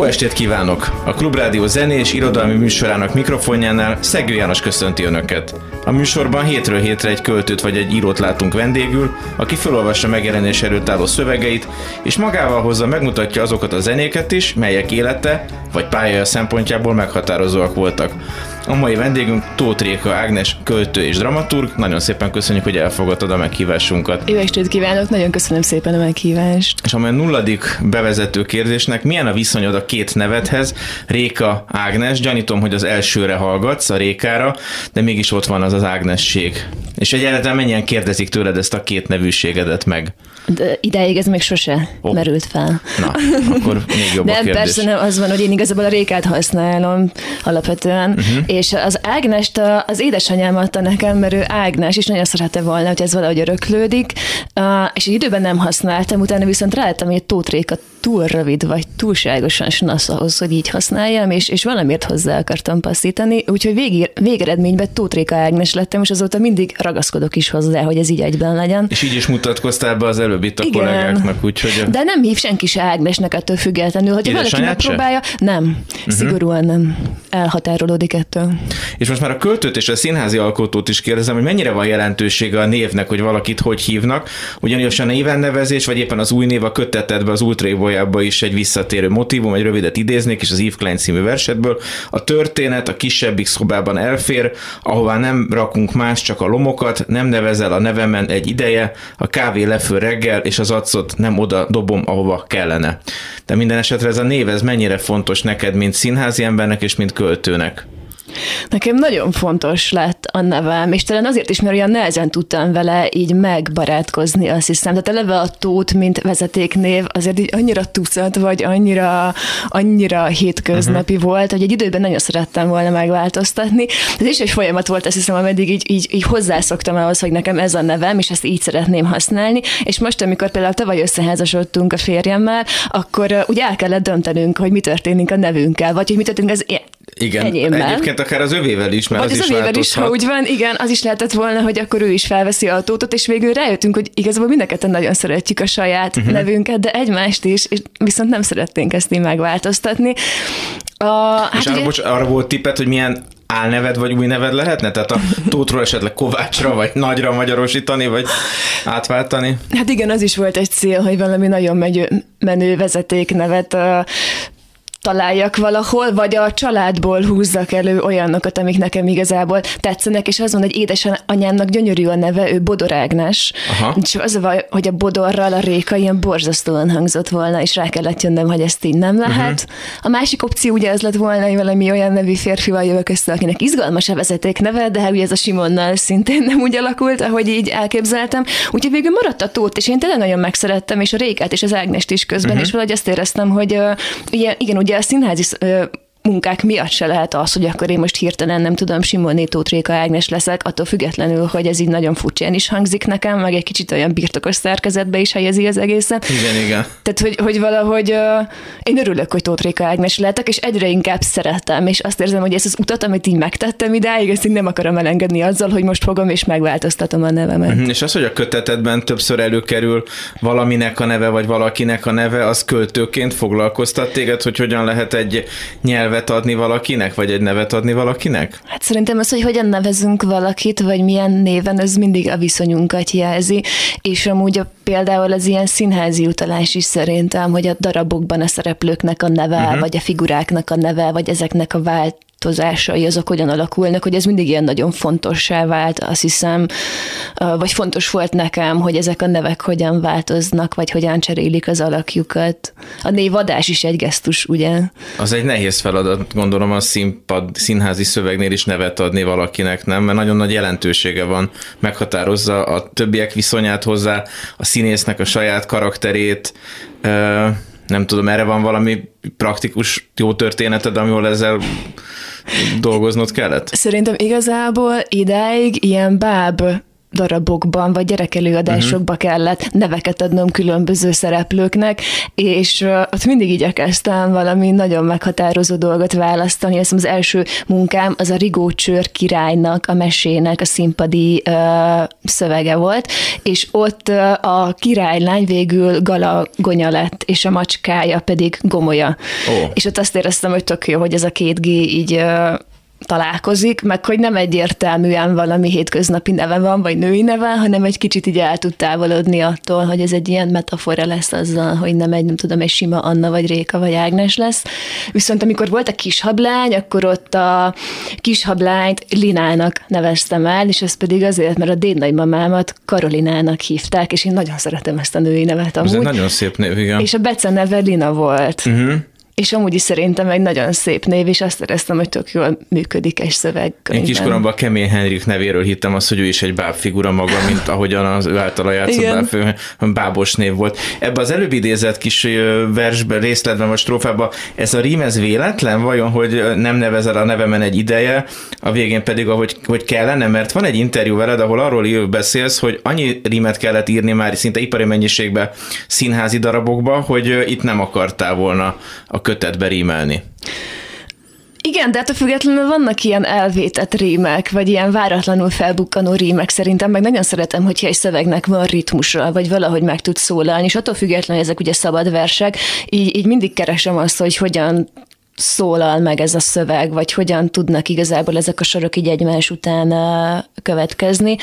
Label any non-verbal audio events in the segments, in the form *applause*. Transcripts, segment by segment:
Jó estét kívánok! A Klubrádió zenés irodalmi műsorának mikrofonjánál Szegő János köszönti Önöket. A műsorban hétről hétre egy költőt vagy egy írót látunk vendégül, aki felolvassa megjelenés előtt álló szövegeit, és magával hozza megmutatja azokat a zenéket is, melyek élete vagy pályája szempontjából meghatározóak voltak. A mai vendégünk Tóth Réka Ágnes, költő és dramaturg. Nagyon szépen köszönjük, hogy elfogadtad a meghívásunkat. Jó estét kívánok, nagyon köszönöm szépen a meghívást. És a nulladik bevezető kérdésnek, milyen a viszonyod a két nevedhez, Réka Ágnes? Gyanítom, hogy az elsőre hallgatsz, a Rékára, de mégis ott van az az Ágnesség. És egyáltalán mennyien kérdezik tőled ezt a két nevűségedet meg? De ideig ez még sose oh. merült fel. Na, akkor még jobb Nem, a kérdés. persze nem, az van, hogy én igazából a rékát használom alapvetően, uh-huh. És az Ágnest az édesanyám adta nekem, mert ő Ágnes, és nagyon szerette volna, hogy ez valahogy öröklődik, és időben nem használtam, utána viszont rájöttem, hogy egy tótréka túl rövid, vagy túlságosan snasz ahhoz, hogy így használjam, és, és valamiért hozzá akartam passzítani, úgyhogy végig, végeredményben Tótréka Ágnes lettem, és azóta mindig ragaszkodok is hozzá, hogy ez így egyben legyen. És így is mutatkoztál be az előbb itt a Igen. kollégáknak, úgyhogy... De nem hív senki se Ágnesnek ettől függetlenül, hogy valaki megpróbálja, se? nem, uh-huh. szigorúan nem elhatárolódik ettől. És most már a költőt és a színházi alkotót is kérdezem, hogy mennyire van jelentősége a névnek, hogy valakit hogy hívnak, ugyanis a néven nevezés, vagy éppen az új név a kötetetbe, az ultrébolyába is egy visszatérő motivum, egy rövidet idéznék, és az Yves Klein című versetből. A történet a kisebbik szobában elfér, ahová nem rakunk más, csak a lomokat, nem nevezel a nevemen egy ideje, a kávé lefő reggel, és az acot nem oda dobom, ahova kellene. De minden esetre ez a név, ez mennyire fontos neked, mint színházi embernek és mint költőnek? Nekem nagyon fontos lett a nevem, és talán azért is, mert olyan nehezen tudtam vele így megbarátkozni, azt hiszem. Tehát eleve a Tóth, mint vezetéknév, azért így annyira tucat, vagy annyira, annyira hétköznapi uh-huh. volt, hogy egy időben nagyon szerettem volna megváltoztatni. Ez is egy folyamat volt, azt hiszem, ameddig így, így, így hozzászoktam ahhoz, hogy nekem ez a nevem, és ezt így szeretném használni. És most, amikor például tavaly összeházasodtunk a férjemmel, akkor ugye el kellett döntenünk, hogy mi történik a nevünkkel, vagy hogy mi történik az igen, enyémmel. egyébként akár az övével is, mert Vagy az, az övével is, ha úgy van, igen, az is lehetett volna, hogy akkor ő is felveszi a tótot, és végül rájöttünk, hogy igazából mindenketten nagyon szeretjük a saját uh-huh. nevünket, de egymást is, és viszont nem szeretnénk ezt így megváltoztatni. A, hát és ugye... arra, bocs, arra volt tippet, hogy milyen álneved vagy új neved lehetne? Tehát a Tótról esetleg Kovácsra vagy Nagyra magyarosítani, vagy átváltani? Hát igen, az is volt egy cél, hogy valami nagyon menő vezetéknevet találjak valahol, vagy a családból húzzak elő olyanokat, amik nekem igazából tetszenek, és azon, hogy édesanyámnak gyönyörű a neve, ő Bodor Ágnes, Aha. és az a hogy a Bodorral a réka ilyen borzasztóan hangzott volna, és rá kellett jönnöm, hogy ezt így nem lehet. Uh-huh. A másik opció ugye az lett volna, hogy valami olyan nevű férfival jövök össze, akinek izgalmas a vezeték neve, de hát ugye ez a Simonnal szintén nem úgy alakult, ahogy így elképzeltem. Úgyhogy végül maradt a tót, és én tényleg nagyon megszerettem, és a Rékát és az Ágnest is közben, uh-huh. és valahogy azt éreztem, hogy uh, igen, igen, ugye a színházi munkák miatt se lehet az, hogy akkor én most hirtelen nem tudom, Simon Tóth Réka Ágnes leszek, attól függetlenül, hogy ez így nagyon furcsán is hangzik nekem, meg egy kicsit olyan birtokos szerkezetbe is helyezi az egészet. Igen, igen. Tehát, hogy, hogy valahogy uh, én örülök, hogy Tóth Réka Ágnes lehetek, és egyre inkább szeretem, és azt érzem, hogy ezt az utat, amit így megtettem idáig, ezt így nem akarom elengedni azzal, hogy most fogom és megváltoztatom a nevemet. Uh-huh. És az, hogy a kötetetben többször előkerül valaminek a neve, vagy valakinek a neve, az költőként foglalkoztat téged, hogy hogyan lehet egy nyelvet nevet adni valakinek, vagy egy nevet adni valakinek? Hát szerintem az, hogy hogyan nevezünk valakit, vagy milyen néven, ez mindig a viszonyunkat jelzi, és amúgy a, például az ilyen színházi utalás is szerintem, hogy a darabokban a szereplőknek a neve, uh-huh. vagy a figuráknak a neve, vagy ezeknek a vált változásai azok hogyan alakulnak, hogy ez mindig ilyen nagyon fontossá vált, azt hiszem, vagy fontos volt nekem, hogy ezek a nevek hogyan változnak, vagy hogyan cserélik az alakjukat. A névadás is egy gesztus, ugye? Az egy nehéz feladat, gondolom a színpad, színházi szövegnél is nevet adni valakinek, nem? Mert nagyon nagy jelentősége van, meghatározza a többiek viszonyát hozzá, a színésznek a saját karakterét, Nem tudom, erre van valami praktikus jó történeted, amivel ezzel dolgoznod kellett? Szerintem igazából idáig ilyen báb darabokban vagy gyerekelőadásokba uh-huh. kellett neveket adnom különböző szereplőknek, és uh, ott mindig igyekeztem valami nagyon meghatározó dolgot választani. Ez az első munkám az a Rigó Csőr királynak, a mesének a színpadi uh, szövege volt, és ott uh, a királylány végül galagonya lett, és a macskája pedig gomolya. Oh. És ott azt éreztem, hogy tök jó, hogy ez a két G így uh, találkozik, meg hogy nem egyértelműen valami hétköznapi neve van, vagy női neve, hanem egy kicsit így el tud távolodni attól, hogy ez egy ilyen metafora lesz azzal, hogy nem egy, nem tudom, egy sima Anna, vagy Réka, vagy Ágnes lesz. Viszont amikor volt a kishablány, akkor ott a kishablányt Linának neveztem el, és ez pedig azért, mert a dédnagymamámat Karolinának hívták, és én nagyon szeretem ezt a női nevet amúgy. Ez egy nagyon szép név, igen. És a Bece neve Lina volt. Uh-huh és amúgy is szerintem egy nagyon szép név, és azt éreztem, hogy tök jól működik egy szöveg. Én kiskoromban Kemény Henrik nevéről hittem azt, hogy ő is egy bábfigura maga, mint ahogyan az ő általa játszott báb, bábos név volt. Ebben az előbb idézett kis versben, részletben vagy strófában, ez a rím, ez véletlen? Vajon, hogy nem nevezel a nevemen egy ideje, a végén pedig, ahogy hogy kellene? Mert van egy interjú veled, ahol arról beszélsz, hogy annyi rímet kellett írni már szinte ipari mennyiségben színházi darabokba, hogy itt nem akartál volna a kötetbe rímelni. Igen, de ettől függetlenül vannak ilyen elvétett rímek, vagy ilyen váratlanul felbukkanó rímek szerintem, meg nagyon szeretem, hogyha egy szövegnek van ritmusa, vagy valahogy meg tud szólalni, és attól függetlenül ezek ugye szabad versek, így, így mindig keresem azt, hogy hogyan szólal meg ez a szöveg, vagy hogyan tudnak igazából ezek a sorok így egymás után következni.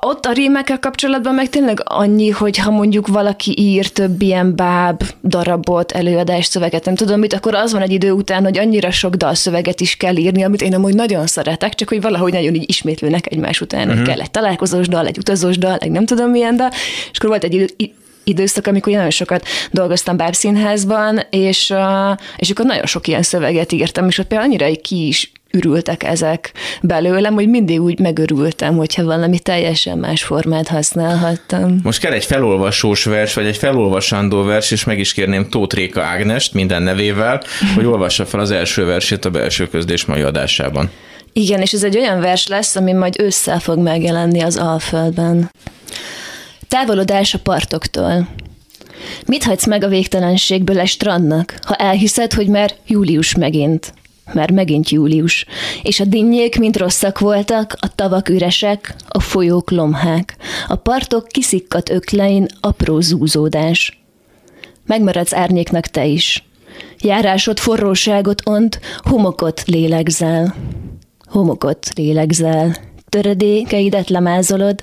Ott a rímekkel kapcsolatban meg tényleg annyi, hogy ha mondjuk valaki ír több ilyen báb darabot, előadás szöveget, nem tudom mit, akkor az van egy idő után, hogy annyira sok dalszöveget is kell írni, amit én amúgy nagyon szeretek, csak hogy valahogy nagyon így ismétlőnek egymás után, uh-huh. kell egy találkozós dal, egy utazós dal, egy nem tudom milyen dal, és akkor volt egy időszak, amikor nagyon sokat dolgoztam bábszínházban, és, és akkor nagyon sok ilyen szöveget írtam, és ott például annyira ki is ürültek ezek belőlem, hogy mindig úgy megörültem, hogyha valami teljesen más formát használhattam. Most kell egy felolvasós vers, vagy egy felolvasandó vers, és meg is kérném Tóth Réka Ágnest minden nevével, hogy olvassa fel az első versét a belső közlés mai adásában. Igen, és ez egy olyan vers lesz, ami majd ősszel fog megjelenni az Alföldben. Távolodás a partoktól. Mit hagysz meg a végtelenségből egy strandnak, ha elhiszed, hogy már július megint? Már megint július. És a dinnyék mint rosszak voltak, a tavak üresek, a folyók lomhák. A partok kiszikkat öklein apró zúzódás. Megmaradsz árnyéknak te is. Járásod forróságot ont, homokot lélegzel. Homokot lélegzel töredékeidet lemázolod.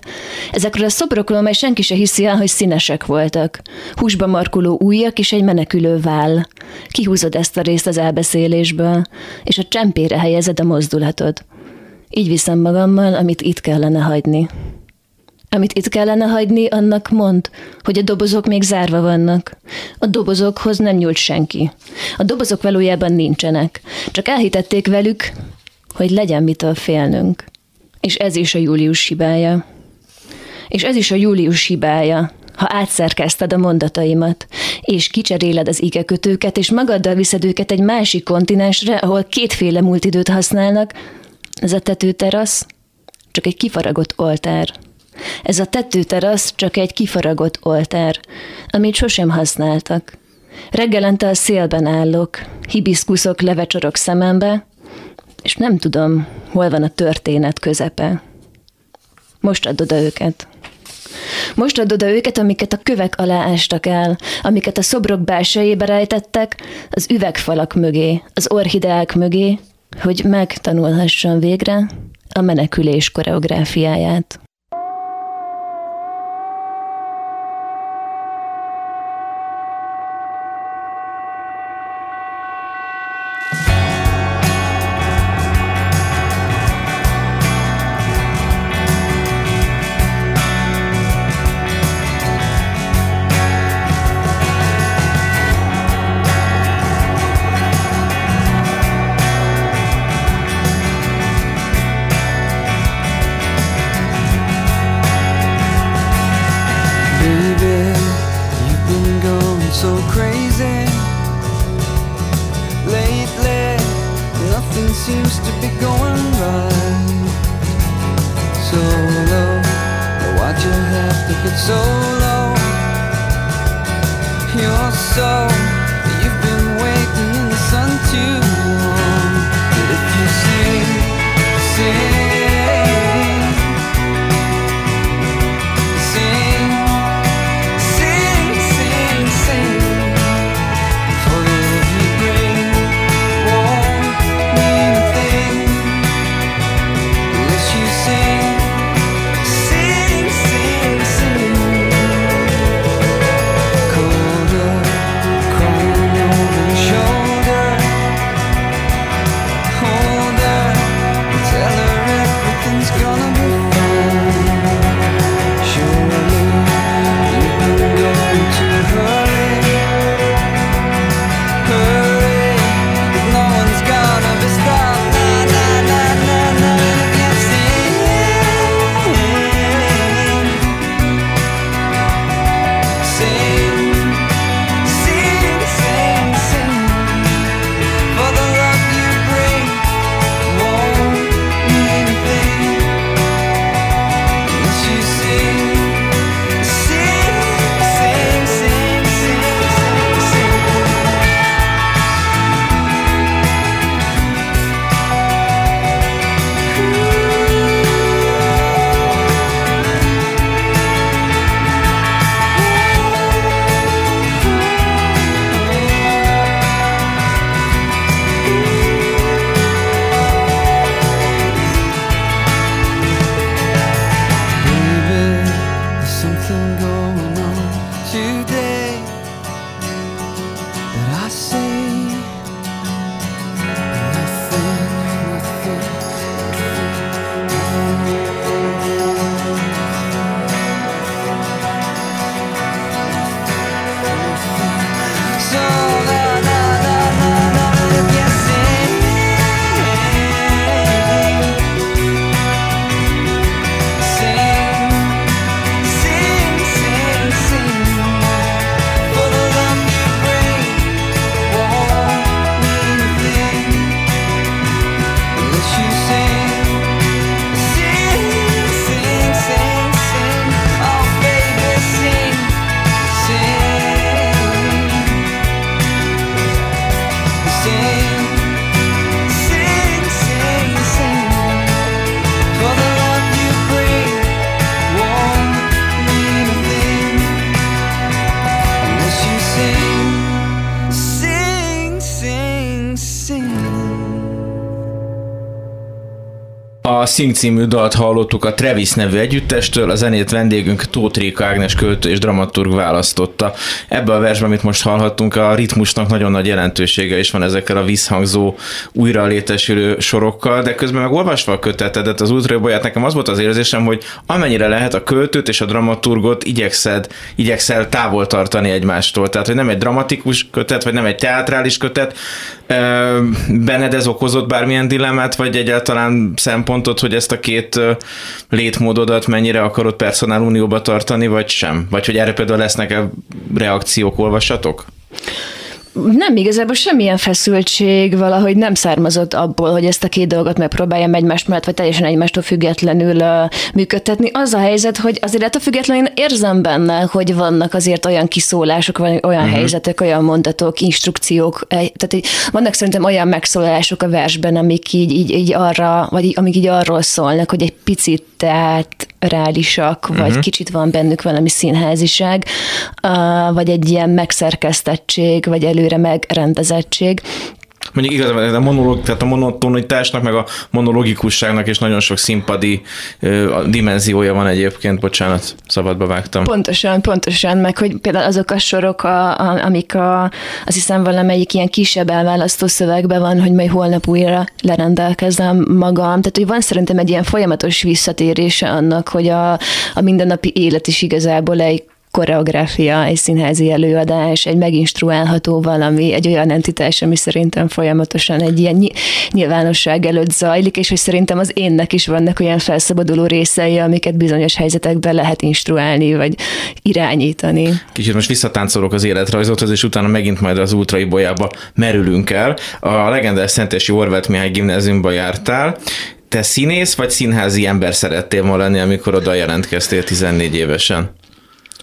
Ezekről a szobrokról majd senki se hiszi el, hogy színesek voltak. Húsba markuló ujjak és egy menekülő váll. Kihúzod ezt a részt az elbeszélésből, és a csempére helyezed a mozdulatod. Így viszem magammal, amit itt kellene hagyni. Amit itt kellene hagyni, annak mond, hogy a dobozok még zárva vannak. A dobozokhoz nem nyúlt senki. A dobozok valójában nincsenek. Csak elhitették velük, hogy legyen mitől félnünk. És ez is a július hibája. És ez is a július hibája, ha átszerkezted a mondataimat, és kicseréled az igekötőket, és magaddal viszed őket egy másik kontinensre, ahol kétféle múlt időt használnak, ez a tetőterasz csak egy kifaragott oltár. Ez a tetőterasz csak egy kifaragott oltár, amit sosem használtak. Reggelente a szélben állok, hibiszkuszok levecsorok szemembe, és nem tudom, hol van a történet közepe. Most add oda őket. Most add oda őket, amiket a kövek alá ástak el, amiket a szobrok belsejébe rejtettek, az üvegfalak mögé, az orhideák mögé, hogy megtanulhassam végre a menekülés koreográfiáját. seems to be going right. So low, why'd you have to get so low? You're so, you've been waiting in the sun too long. But if you sing, sing. Című dalt hallottuk a Travis nevű együttestől, a zenét vendégünk Tóth Réka Ágnes költő és dramaturg választotta. Ebben a versben, amit most hallhattunk, a ritmusnak nagyon nagy jelentősége is van ezekkel a visszhangzó, újra létesülő sorokkal, de közben meg olvasva a kötetedet, az útrabolyát, nekem az volt az érzésem, hogy amennyire lehet a költőt és a dramaturgot igyekszed, igyekszel távol tartani egymástól. Tehát, hogy nem egy dramatikus kötet, vagy nem egy teátrális kötet. Benned ez okozott bármilyen dilemmát, vagy egyáltalán szempontot, hogy ezt a két létmódodat mennyire akarod personál unióba tartani, vagy sem? Vagy hogy erre például lesznek-e reakciók, olvasatok? Nem igazából semmilyen feszültség valahogy nem származott abból, hogy ezt a két dolgot megpróbáljam egymás mellett, vagy teljesen egymástól függetlenül uh, működtetni. Az a helyzet, hogy azért ettől függetlenül én érzem benne, hogy vannak azért olyan kiszólások, vagy olyan uh-huh. helyzetek, olyan mondatok, instrukciók, tehát így, vannak szerintem olyan megszólalások a versben, amik így, így, így arra, vagy így, amik így arról szólnak, hogy egy picit tehát reálisak, vagy uh-huh. kicsit van bennük valami színháziság, vagy egy ilyen megszerkesztettség, vagy előre megrendezettség. Mondjuk igazából a, monolog, tehát a monotonitásnak, meg a monologikusságnak is nagyon sok színpadi ö, dimenziója van egyébként, bocsánat, szabadba vágtam. Pontosan, pontosan, meg hogy például azok a sorok, a, a, amik a, azt hiszem valamelyik ilyen kisebb elválasztó szövegben van, hogy majd holnap újra lerendelkezem magam. Tehát, hogy van szerintem egy ilyen folyamatos visszatérése annak, hogy a, a mindennapi élet is igazából egy koreográfia, egy színházi előadás, egy meginstruálható valami, egy olyan entitás, ami szerintem folyamatosan egy ilyen nyilvánosság előtt zajlik, és hogy szerintem az énnek is vannak olyan felszabaduló részei, amiket bizonyos helyzetekben lehet instruálni, vagy irányítani. Kicsit most visszatáncolok az életrajzothoz, és utána megint majd az ultrai bolyába merülünk el. A legendás Szentesi Orvát Mihály gimnáziumba jártál, te színész vagy színházi ember szerettél volna lenni, amikor oda jelentkeztél 14 évesen?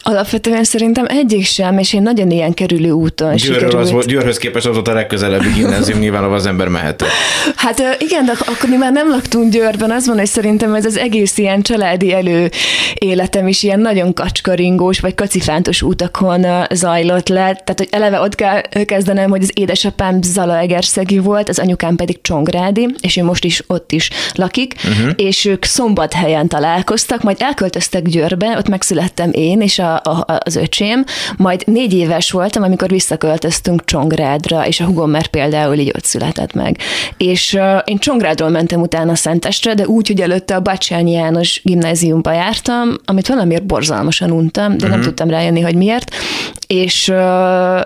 Alapvetően szerintem egyik sem, és én nagyon ilyen kerülő úton Győrről az volt, Győrhöz képest az volt a legközelebbi gimnázium, nyilván az ember mehetett. Hát igen, de akkor mi már nem laktunk Győrben, az van, hogy szerintem ez az egész ilyen családi elő életem is ilyen nagyon kacskaringós, vagy kacifántos utakon zajlott le. Tehát, hogy eleve ott kell kezdenem, hogy az édesapám Zalaegerszegi volt, az anyukám pedig Csongrádi, és ő most is ott is lakik, uh-huh. és ők szombathelyen találkoztak, majd elköltöztek Győrbe, ott megszülettem én, és a a, az öcsém, majd négy éves voltam, amikor visszaköltöztünk Csongrádra, és a hugom már például így ott született meg. És uh, én Csongrádról mentem utána Szentestre, de úgy, hogy előtte a Bacsányi János gimnáziumba jártam, amit valamiért borzalmasan untam, de uh-huh. nem mhm. tudtam rájönni, hogy miért, és uh,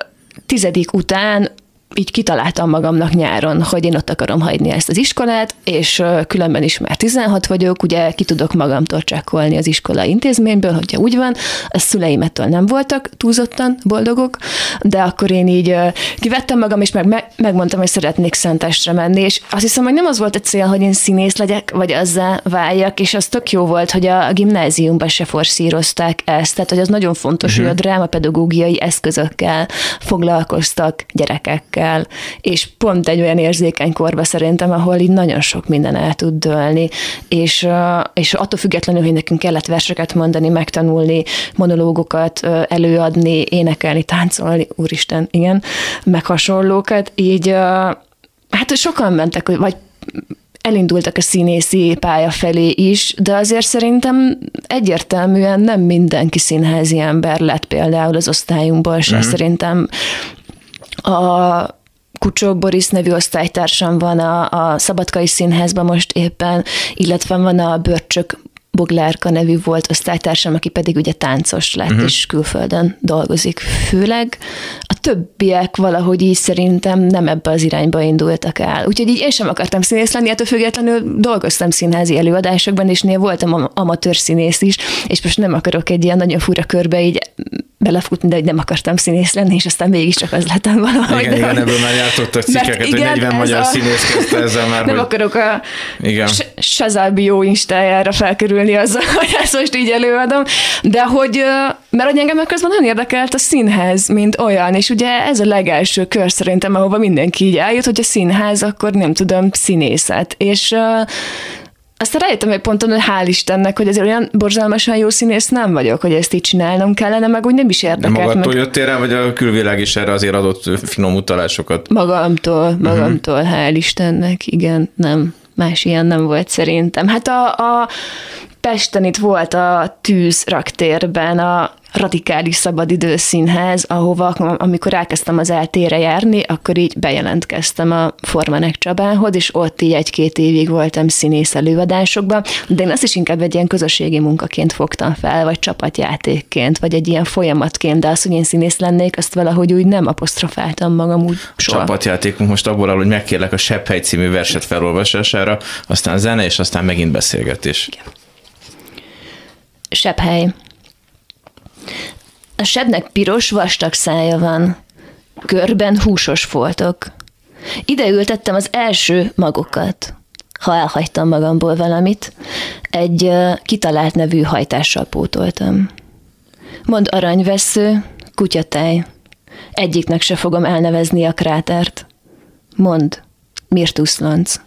tizedik után így kitaláltam magamnak nyáron, hogy én ott akarom hagyni ezt az iskolát, és különben is már 16 vagyok, ugye ki tudok magamtól csekkolni az iskola intézményből, hogyha úgy van, a szüleimettől nem voltak túlzottan boldogok, de akkor én így kivettem magam, és meg, megmondtam, hogy szeretnék Szentestre menni, és azt hiszem, hogy nem az volt a cél, hogy én színész legyek, vagy azzá váljak, és az tök jó volt, hogy a gimnáziumban se forszírozták ezt, tehát hogy az nagyon fontos, uh-huh. hogy a drámapedagógiai eszközökkel foglalkoztak gyerekekkel, kell, és pont egy olyan érzékeny korba szerintem, ahol így nagyon sok minden el tud dőlni, és, és attól függetlenül, hogy nekünk kellett verseket mondani, megtanulni, monológokat előadni, énekelni, táncolni, úristen, igen, meg hasonlókat, így hát sokan mentek, vagy elindultak a színészi pálya felé is, de azért szerintem egyértelműen nem mindenki színházi ember lett például az osztályunkból se. Mm-hmm. Szerintem a Kucsó Boris nevű osztálytársam van a, a Szabadkai Színházban most éppen, illetve van a Börcsök Boglárka nevű volt osztálytársam, aki pedig ugye táncos lett, uh-huh. és külföldön dolgozik főleg. A többiek valahogy így szerintem nem ebbe az irányba indultak el. Úgyhogy így én sem akartam színész lenni, ettől függetlenül dolgoztam színházi előadásokban, és néha voltam amatőr színész is, és most nem akarok egy ilyen nagyon fura körbe így belefutni, de hogy nem akartam színész lenni, és aztán mégiscsak az lettem valahogy. Igen, igen, ebből már jártottak cikkeket, igen, hogy 40 magyar a... színész kezdte ezzel *laughs* már. Nem hogy... akarok a igen. Sazábi jó instájára felkerülni azzal, *laughs* hogy ezt most így előadom, de hogy, mert hogy engem meg közben nagyon érdekelt a színház, mint olyan, és ugye ez a legelső kör szerintem, ahova mindenki így eljut, hogy a színház, akkor nem tudom, színészet. És aztán rájöttem egy ponton, hogy hál' Istennek, hogy azért olyan borzalmasan jó színész nem vagyok, hogy ezt így csinálnom kellene, meg úgy nem is érdekelt. De magadtól meg... jöttél rá, vagy a külvilág is erre azért adott finom utalásokat? Magamtól, mhm. magamtól, uh-huh. hál' Istennek, igen, nem. Más ilyen nem volt szerintem. Hát a, a Pesten itt volt a tűz raktérben a radikális szabadidő színház, ahova, amikor elkezdtem az eltére járni, akkor így bejelentkeztem a Formanek Csabához, és ott így egy-két évig voltam színész előadásokban, de én azt is inkább egy ilyen közösségi munkaként fogtam fel, vagy csapatjátékként, vagy egy ilyen folyamatként, de az, hogy én színész lennék, azt valahogy úgy nem apostrofáltam magam úgy soha. Csapatjátékunk most abból áll, hogy megkérlek a Sepphely című verset felolvasására, aztán zene, és aztán megint beszélgetés. Igen. Sepphely. A sebnek piros, vastag szája van. Körben húsos foltok. Ide ültettem az első magokat. Ha elhagytam magamból valamit, egy uh, kitalált nevű hajtással pótoltam. Mond aranyvesző, kutyatej. Egyiknek se fogom elnevezni a krátert. Mond, mirtuszlonc.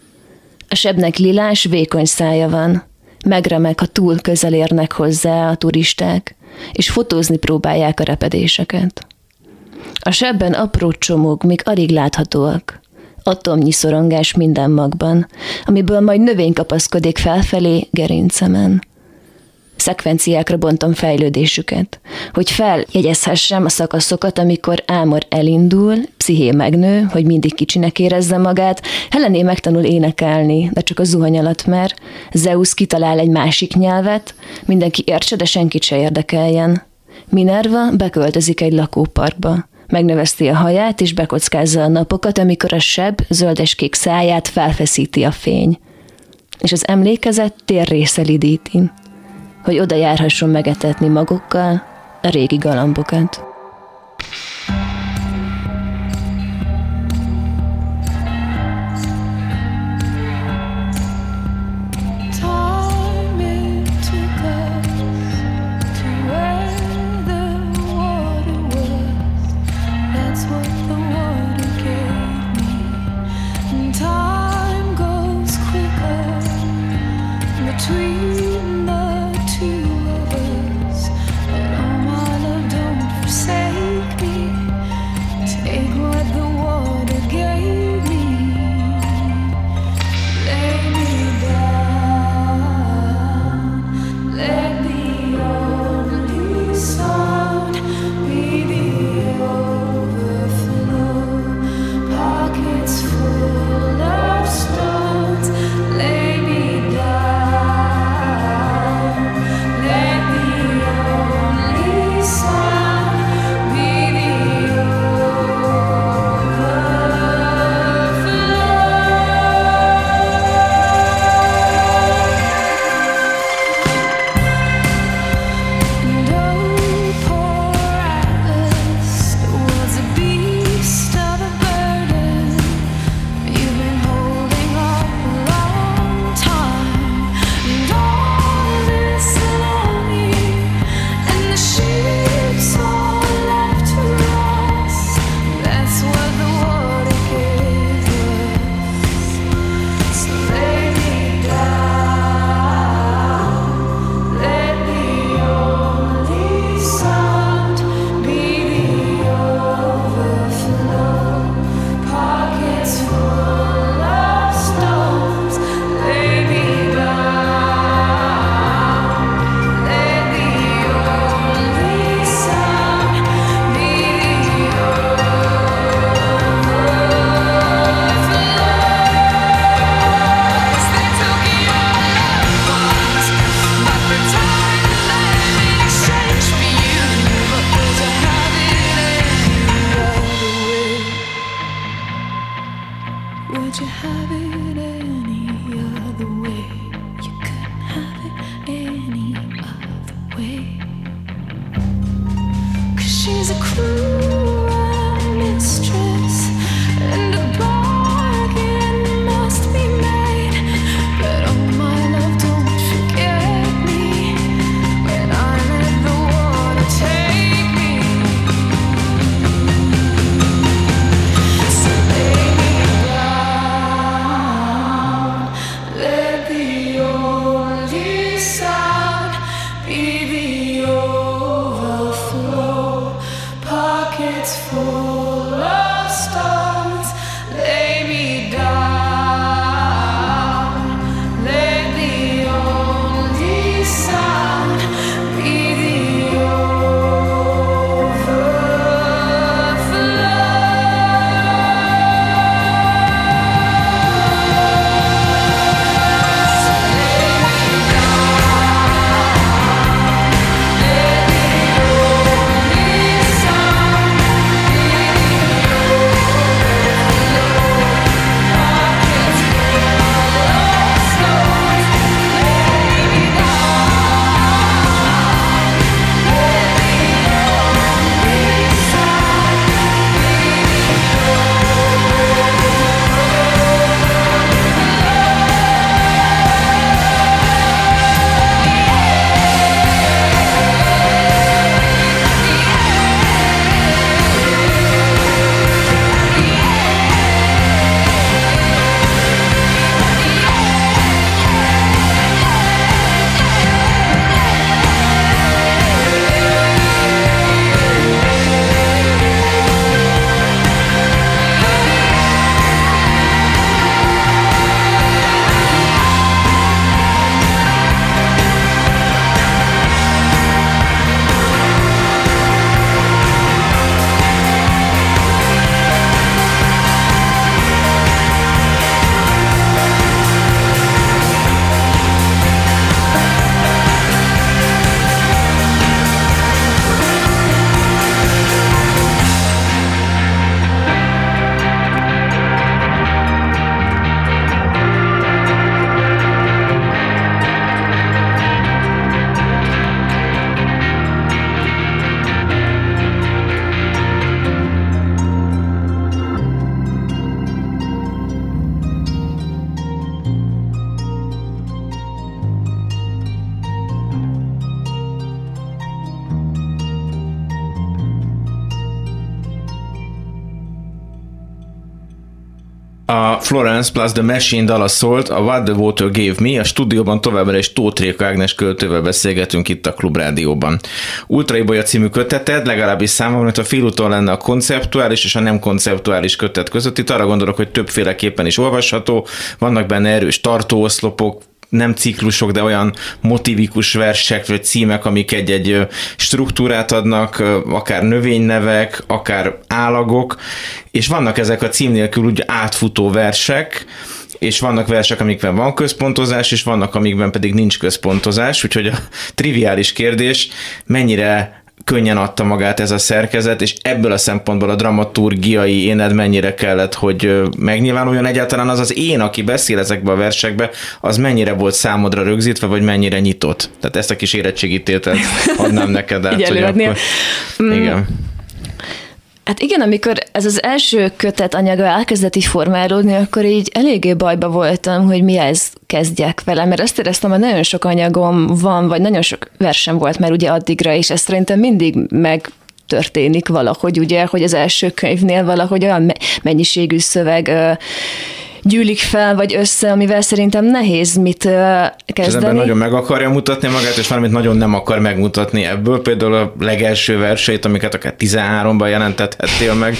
A sebnek lilás, vékony szája van. Megremek, ha túl közel érnek hozzá a turisták és fotózni próbálják a repedéseket. A sebben apró csomók még alig láthatóak. Atomnyi szorongás minden magban, amiből majd növény kapaszkodik felfelé gerincemen szekvenciákra bontom fejlődésüket, hogy feljegyezhessem a szakaszokat, amikor Ámor elindul, psziché megnő, hogy mindig kicsinek érezze magát, Helené megtanul énekelni, de csak a zuhany alatt mer, Zeus kitalál egy másik nyelvet, mindenki értse, de senkit se érdekeljen. Minerva beköltözik egy lakóparkba. Megnöveszti a haját, és bekockázza a napokat, amikor a seb zöldes-kék száját felfeszíti a fény. És az emlékezet térré szelidíti, hogy oda járhasson megetetni magukkal a régi galambokat. A Florence plus The Machine dala szólt, a What the Water Gave Me, a stúdióban továbbra is Tóth Réka Ágnes költővel beszélgetünk itt a Klubrádióban. Ultraibolya című köteted, legalábbis számomra, hogy a félúton lenne a konceptuális és a nem konceptuális kötet között. Itt arra gondolok, hogy többféleképpen is olvasható, vannak benne erős tartóoszlopok, nem ciklusok, de olyan motivikus versek vagy címek, amik egy-egy struktúrát adnak, akár növénynevek, akár állagok, és vannak ezek a cím nélkül úgy átfutó versek, és vannak versek, amikben van központozás, és vannak, amikben pedig nincs központozás, úgyhogy a triviális kérdés, mennyire könnyen adta magát ez a szerkezet, és ebből a szempontból a dramaturgiai éned mennyire kellett, hogy megnyilvánuljon egyáltalán az az én, aki beszél ezekbe a versekbe, az mennyire volt számodra rögzítve, vagy mennyire nyitott. Tehát ezt a kis érettségítételt adnám neked át. *laughs* Így hogy akkor- Igen. Hát igen, amikor ez az első kötet anyaga elkezdett így formálódni, akkor így eléggé bajba voltam, hogy mi ez kezdjek vele, mert azt éreztem, hogy nagyon sok anyagom van, vagy nagyon sok versem volt már ugye addigra, és ez szerintem mindig meg történik valahogy, ugye, hogy az első könyvnél valahogy olyan me- mennyiségű szöveg gyűlik fel, vagy össze, amivel szerintem nehéz mit ö, És az ember kezdeni. nagyon meg akarja mutatni magát, és valamit nagyon nem akar megmutatni ebből. Például a legelső verseit, amiket akár 13-ban jelentethettél meg.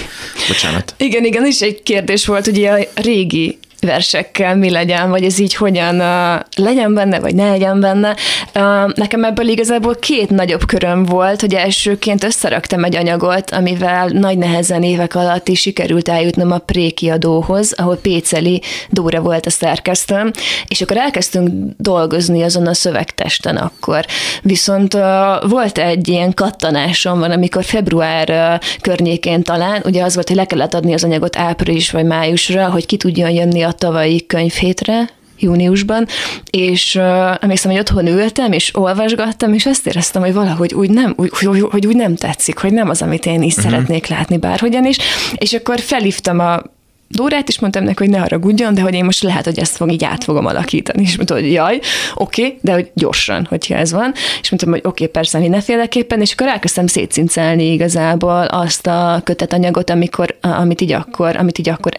Bocsánat. Igen, igen, is egy kérdés volt, ugye a régi versekkel mi legyen, vagy ez így hogyan uh, legyen benne, vagy ne legyen benne. Uh, nekem ebből igazából két nagyobb köröm volt, hogy elsőként összeraktam egy anyagot, amivel nagy nehezen évek alatt is sikerült eljutnom a prékiadóhoz, ahol Péceli Dóra volt a szerkesztőm, és akkor elkezdtünk dolgozni azon a szövegtesten akkor. Viszont uh, volt egy ilyen kattanásom van, amikor február uh, környékén talán, ugye az volt, hogy le kellett adni az anyagot április vagy májusra, hogy ki tudjon jönni a tavalyi könyvhétre, júniusban, és uh, emlékszem, hogy otthon ültem, és olvasgattam, és azt éreztem, hogy valahogy úgy nem, úgy, hogy, hogy úgy nem tetszik, hogy nem az, amit én is uh-huh. szeretnék látni bárhogyan is, és akkor felhívtam a Dórát, és mondtam neki, hogy ne haragudjon, de hogy én most lehet, hogy ezt fog így át fogom alakítani. És mondta, hogy jaj, oké, okay, de hogy gyorsan, hogyha ez van. És mondtam, hogy oké, okay, persze, mindenféleképpen, és akkor elkezdtem szétszincelni igazából azt a kötetanyagot, amikor, amit így akkor, amit így akkor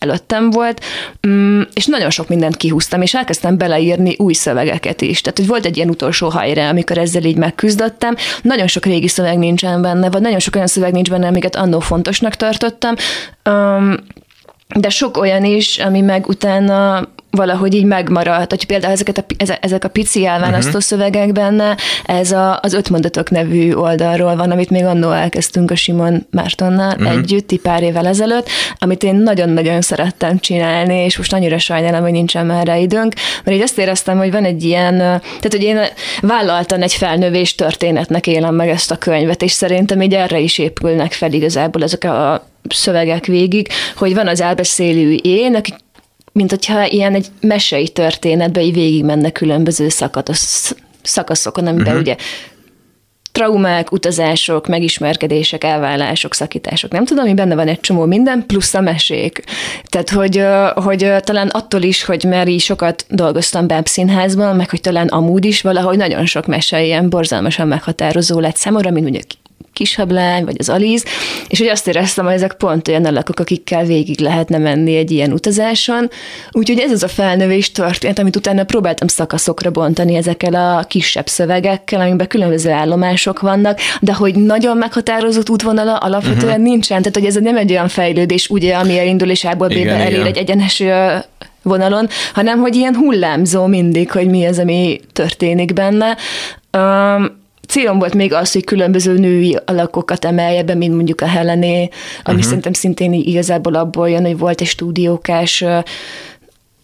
előttem volt, mm, és nagyon sok mindent kihúztam, és elkezdtem beleírni új szövegeket is. Tehát, hogy volt egy ilyen utolsó hajra, amikor ezzel így megküzdöttem. Nagyon sok régi szöveg nincsen benne, vagy nagyon sok olyan szöveg nincs benne, amiket annó fontosnak tartottam. De sok olyan is, ami meg utána valahogy így megmaradt, hogy például ezeket a, ezek a pici elválasztó uh-huh. szövegek benne, ez a, az Öt Mondatok nevű oldalról van, amit még annó elkezdtünk a Simon Mártonnal uh-huh. együtt, pár évvel ezelőtt, amit én nagyon-nagyon szerettem csinálni, és most annyira sajnálom, hogy nincsen már rá időnk, mert így azt éreztem, hogy van egy ilyen, tehát hogy én vállaltan egy felnövés történetnek élem meg ezt a könyvet, és szerintem így erre is épülnek fel igazából ezek a szövegek végig, hogy van az elbeszélő én, aki mint hogyha ilyen egy mesei történetbe így végig menne különböző szakatos, szakaszokon, amiben uh-huh. ugye traumák, utazások, megismerkedések, elvállások, szakítások, nem tudom, mi benne van egy csomó minden, plusz a mesék. Tehát, hogy, hogy talán attól is, hogy már így sokat dolgoztam Báb színházban, meg hogy talán amúgy is valahogy nagyon sok mese ilyen borzalmasan meghatározó lett számomra, mint ugye kishablány, vagy az Aliz, és hogy azt éreztem, hogy ezek pont olyan alakok, akikkel végig lehetne menni egy ilyen utazáson. Úgyhogy ez az a felnövés történet, amit utána próbáltam szakaszokra bontani ezekkel a kisebb szövegekkel, amiben különböző állomások vannak, de hogy nagyon meghatározott útvonala alapvetően uh-huh. nincsen. Tehát, hogy ez nem egy olyan fejlődés, ugye, ami elindul és A-ból B-be elér igen. egy egyenes vonalon, hanem hogy ilyen hullámzó mindig, hogy mi az, ami történik benne. Um, célom volt még az, hogy különböző női alakokat emelje be, mint mondjuk a Helené, ami uh-huh. szerintem szintén igazából abból jön, hogy volt egy stúdiókás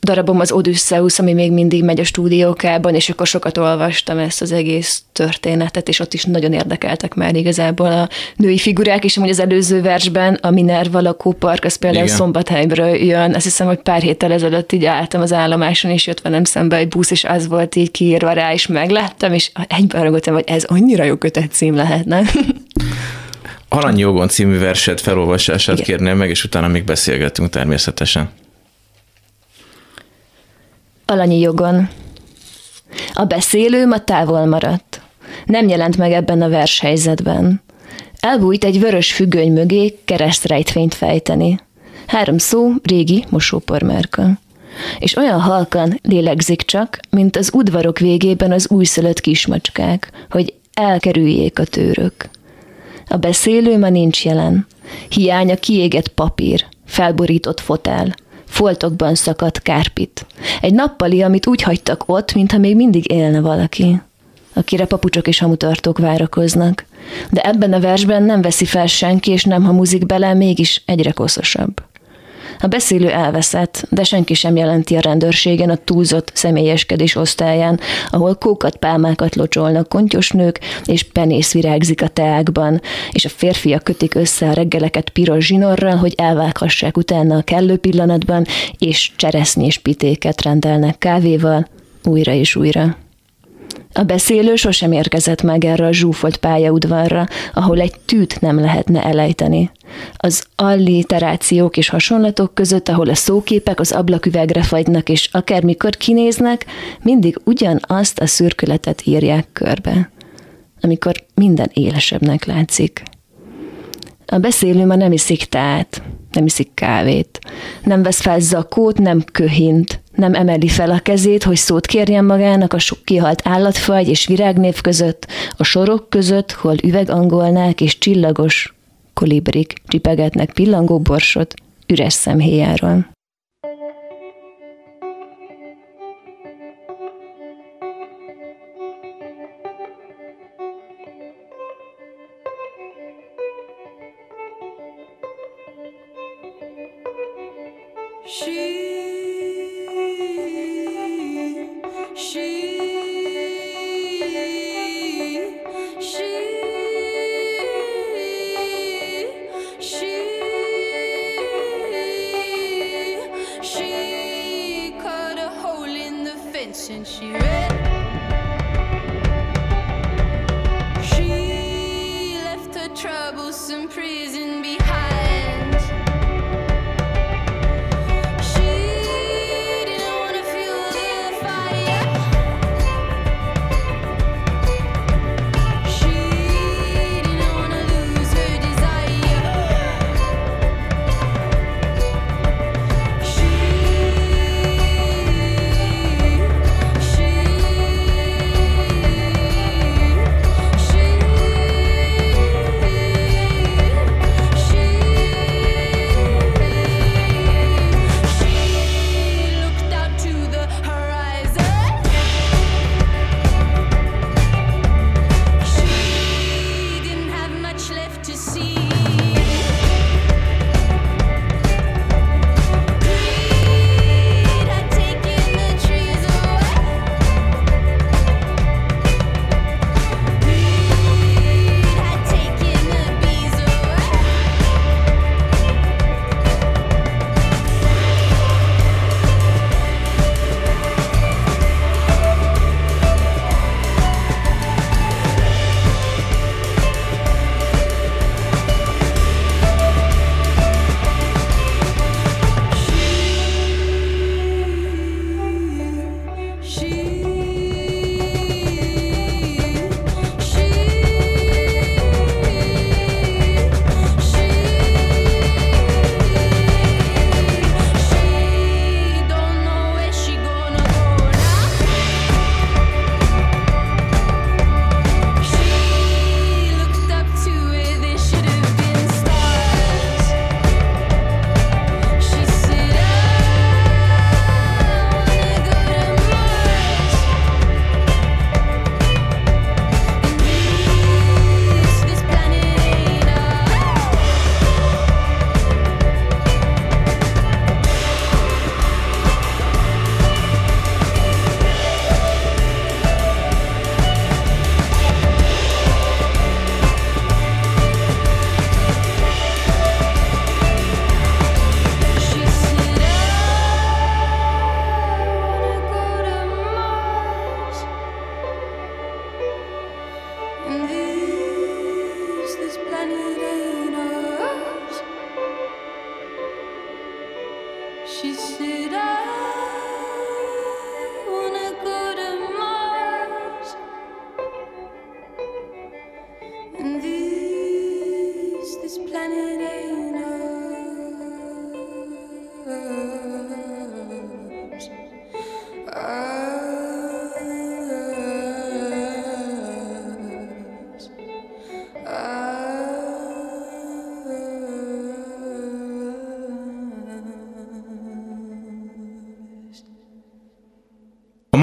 darabom az Odysseus, ami még mindig megy a stúdiókában, és akkor sokat olvastam ezt az egész történetet, és ott is nagyon érdekeltek már igazából a női figurák, és amúgy az előző versben a Minerva lakópark, az például Igen. Szombathelybről jön. Azt hiszem, hogy pár héttel ezelőtt így álltam az állomáson, és jött velem szembe egy busz, és az volt így kiírva rá, és megláttam, és egyben ragoltam, hogy ez annyira jó kötet cím lehetne. Alanyi jogon című verset felolvasását Igen. kérném meg, és utána még beszélgetünk természetesen. Alanyi jogon. A beszélő ma távol maradt. Nem jelent meg ebben a vershelyzetben. Elbújt egy vörös függöny mögé keresztrejtvényt fejteni. Három szó, régi mosópormárka. És olyan halkan lélegzik csak, mint az udvarok végében az újszülött kismacskák, hogy elkerüljék a tőrök. A beszélő ma nincs jelen. Hiánya kiégett papír, felborított fotel, foltokban szakadt kárpit. Egy nappali, amit úgy hagytak ott, mintha még mindig élne valaki akire papucsok és hamutartók várakoznak. De ebben a versben nem veszi fel senki, és nem hamuzik bele, mégis egyre koszosabb. A beszélő elveszett, de senki sem jelenti a rendőrségen a túlzott személyeskedés osztályán, ahol kókat, pálmákat locsolnak kontyos nők, és penész virágzik a teákban, és a férfiak kötik össze a reggeleket piros zsinorral, hogy elvághassák utána a kellő pillanatban, és cseresznyi pitéket rendelnek kávéval, újra és újra. A beszélő sosem érkezett meg erre a zsúfolt pályaudvarra, ahol egy tűt nem lehetne elejteni. Az alliterációk és hasonlatok között, ahol a szóképek az ablaküvegre fagynak, és akármikor kinéznek, mindig ugyanazt a szürkületet írják körbe, amikor minden élesebbnek látszik. A beszélő ma nem iszik tát, nem iszik kávét, nem vesz fel zakót, nem köhint, nem emeli fel a kezét, hogy szót kérjen magának a sok kihalt állatfagy és virágnév között, a sorok között, hol üvegangolnák és csillagos kolibrik csipegetnek pillangó borsot üres szemhéjáról. She,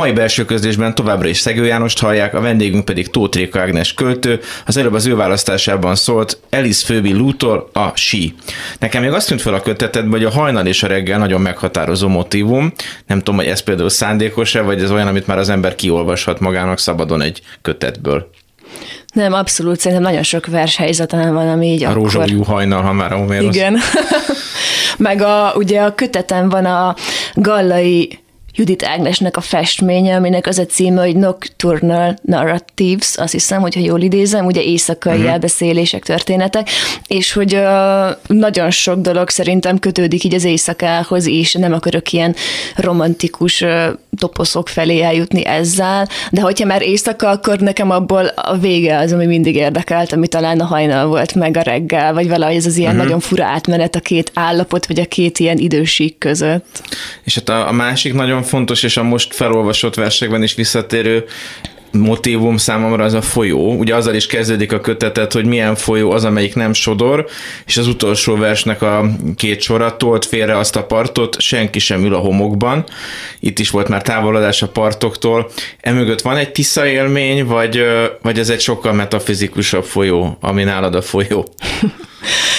mai belső közlésben továbbra is Szegő Jánost hallják, a vendégünk pedig Tóth Réka Ágnes költő, az előbb az ő választásában szólt Alice Philby Lútól a sí. Nekem még azt tűnt fel a kötetedben, hogy a hajnal és a reggel nagyon meghatározó motivum. Nem tudom, hogy ez például szándékos-e, vagy ez olyan, amit már az ember kiolvashat magának szabadon egy kötetből. Nem, abszolút, szerintem nagyon sok vershelyzetem van, ami így A akkor... rózsaújú hajnal, ha már a. Igen. *laughs* Meg a, ugye a kötetem van a Gallai Judit Ágnesnek a festménye, aminek az a címe, hogy Nocturnal Narratives, azt hiszem, hogyha jól idézem, ugye éjszakai uh-huh. elbeszélések, történetek, és hogy uh, nagyon sok dolog szerintem kötődik így az éjszakához is, nem akarok ilyen romantikus uh, toposzok felé eljutni ezzel, de hogyha már éjszaka, akkor nekem abból a vége az, ami mindig érdekelt, ami talán a hajnal volt, meg a reggel, vagy valahogy ez az ilyen uh-huh. nagyon fura átmenet a két állapot, vagy a két ilyen idősík között. És hát a, a másik nagyon fontos, és a most felolvasott versekben is visszatérő motivum számomra az a folyó. Ugye azzal is kezdődik a kötetet, hogy milyen folyó az, amelyik nem sodor, és az utolsó versnek a két sora tolt félre azt a partot, senki sem ül a homokban. Itt is volt már távolodás a partoktól. Emögött van egy tisza élmény, vagy, vagy ez egy sokkal metafizikusabb folyó, ami nálad a folyó? *laughs*